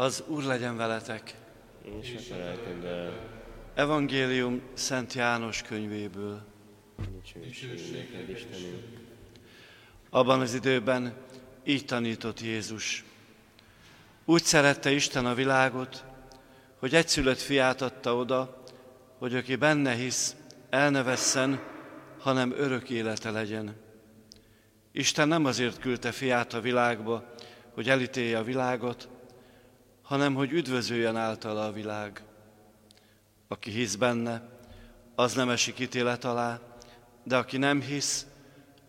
Az Úr legyen veletek. És lelkeddel. Evangélium Szent János könyvéből. Dicsőség neked, Istenünk. Abban az időben így tanított Jézus. Úgy szerette Isten a világot, hogy egyszülött fiát adta oda, hogy aki benne hisz, el ne vesszen, hanem örök élete legyen. Isten nem azért küldte fiát a világba, hogy elítélje a világot, hanem hogy üdvözöljön általa a világ. Aki hisz benne, az nem esik ítélet alá, de aki nem hisz,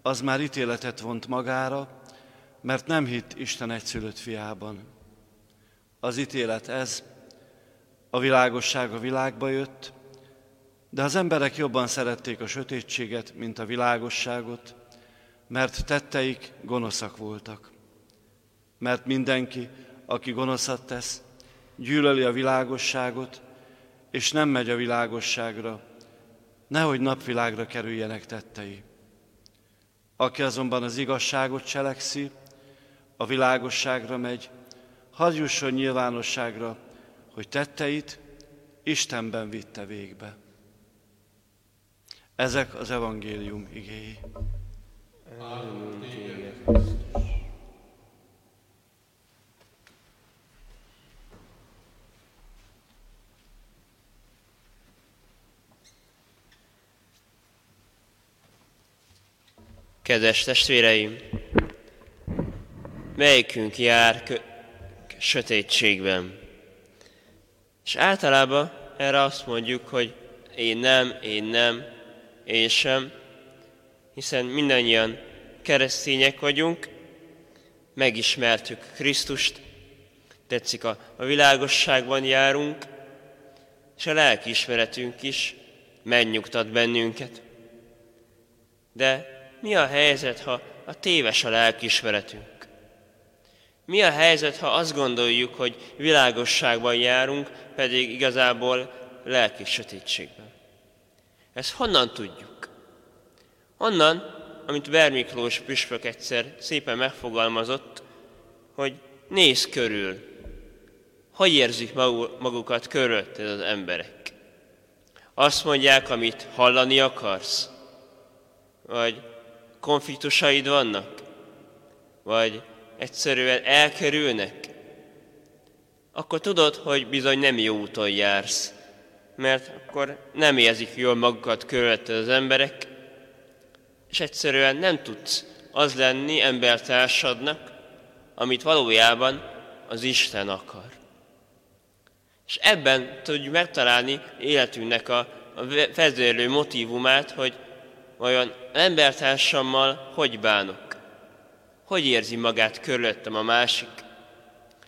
az már ítéletet vont magára, mert nem hitt Isten egyszülött fiában. Az ítélet ez, a világosság a világba jött, de az emberek jobban szerették a sötétséget, mint a világosságot, mert tetteik gonoszak voltak. Mert mindenki, aki gonoszat tesz, gyűlöli a világosságot, és nem megy a világosságra, nehogy napvilágra kerüljenek tettei. Aki azonban az igazságot cselekszi, a világosságra megy, hadd jusson nyilvánosságra, hogy tetteit Istenben vitte végbe. Ezek az evangélium igéi. Áldunk Kedves testvéreim, melyikünk jár kö- sötétségben? És általában erre azt mondjuk, hogy én nem, én nem, én sem, hiszen mindannyian keresztények vagyunk, megismertük Krisztust, tetszik a, a világosságban járunk, és a lelkiismeretünk is megnyugtat bennünket. De mi a helyzet, ha a téves a lelkismeretünk? Mi a helyzet, ha azt gondoljuk, hogy világosságban járunk, pedig igazából lelki sötétségben? Ezt honnan tudjuk? Onnan, amit Bermiklós püspök egyszer szépen megfogalmazott, hogy néz körül, hogy érzik magukat körülötted az emberek. Azt mondják, amit hallani akarsz? Vagy konfliktusaid vannak? Vagy egyszerűen elkerülnek? Akkor tudod, hogy bizony nem jó úton jársz, mert akkor nem érzik jól magukat körülötted az emberek, és egyszerűen nem tudsz az lenni embertársadnak, amit valójában az Isten akar. És ebben tudjuk megtalálni életünknek a, a vezérlő motivumát, hogy vajon embertársammal hogy bánok? Hogy érzi magát körülöttem a másik?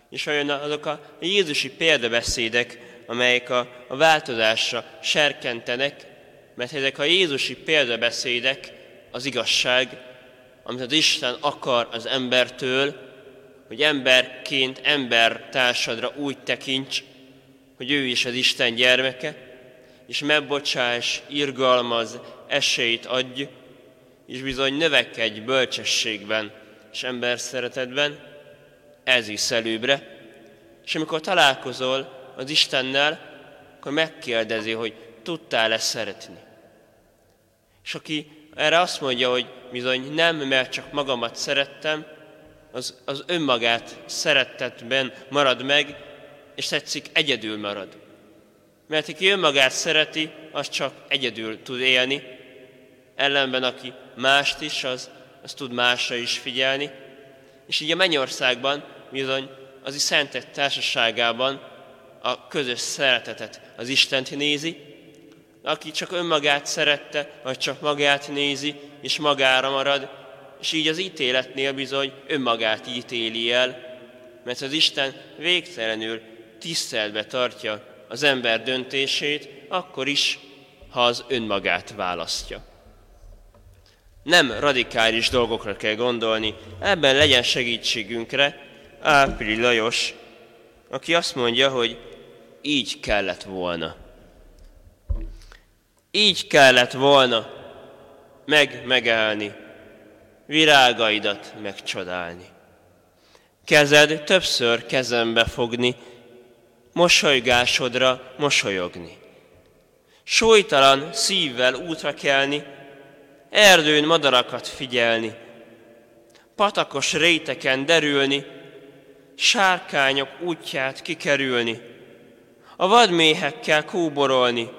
És vajon azok a Jézusi példabeszédek, amelyek a, a változásra serkentenek, mert ezek a Jézusi példabeszédek az igazság, amit az Isten akar az embertől, hogy emberként ember társadra úgy tekints, hogy ő is az Isten gyermeke, és megbocsáss, irgalmaz, esélyt adj, és bizony növekedj bölcsességben és ember szeretetben, ez is előbbre. És amikor találkozol az Istennel, akkor megkérdezi, hogy tudtál-e szeretni. És aki erre azt mondja, hogy bizony nem, mert csak magamat szerettem, az, az önmagát szeretetben marad meg, és tetszik, egyedül marad. Mert aki önmagát szereti, az csak egyedül tud élni, ellenben aki mást is, az, az tud másra is figyelni. És így a mennyországban bizony az is szentek társaságában a közös szeretetet az Istent nézi, aki csak önmagát szerette, vagy csak magát nézi, és magára marad, és így az ítéletnél bizony önmagát ítéli el, mert az Isten végtelenül tiszteletbe tartja az ember döntését, akkor is, ha az önmagát választja. Nem radikális dolgokra kell gondolni, ebben legyen segítségünkre Ápri Lajos, aki azt mondja, hogy így kellett volna. Így kellett volna meg megállni, virágaidat megcsodálni. Kezed többször kezembe fogni, mosolygásodra mosolyogni. Súlytalan szívvel útra kelni, erdőn madarakat figyelni, patakos réteken derülni, sárkányok útját kikerülni, a vadméhekkel kóborolni,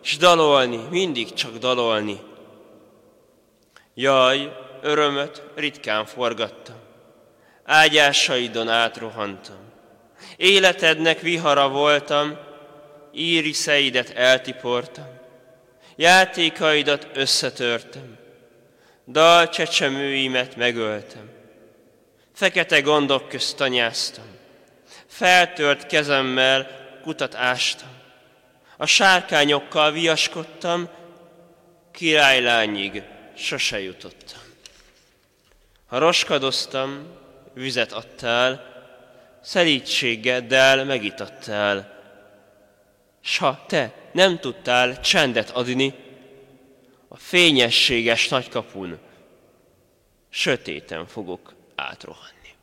s dalolni, mindig csak dalolni. Jaj, örömöt ritkán forgattam, ágyásaidon átrohantam. Életednek vihara voltam, íriszeidet eltiportam, játékaidat összetörtem, dal csecsemőimet megöltem. Fekete gondok közt tanyáztam, feltört kezemmel kutat ástam, a sárkányokkal viaskodtam, királylányig sose jutottam. Ha roskadoztam, vizet adtál, szelítségeddel megitattál, s ha te nem tudtál csendet adni, a fényességes nagykapun sötéten fogok átrohanni.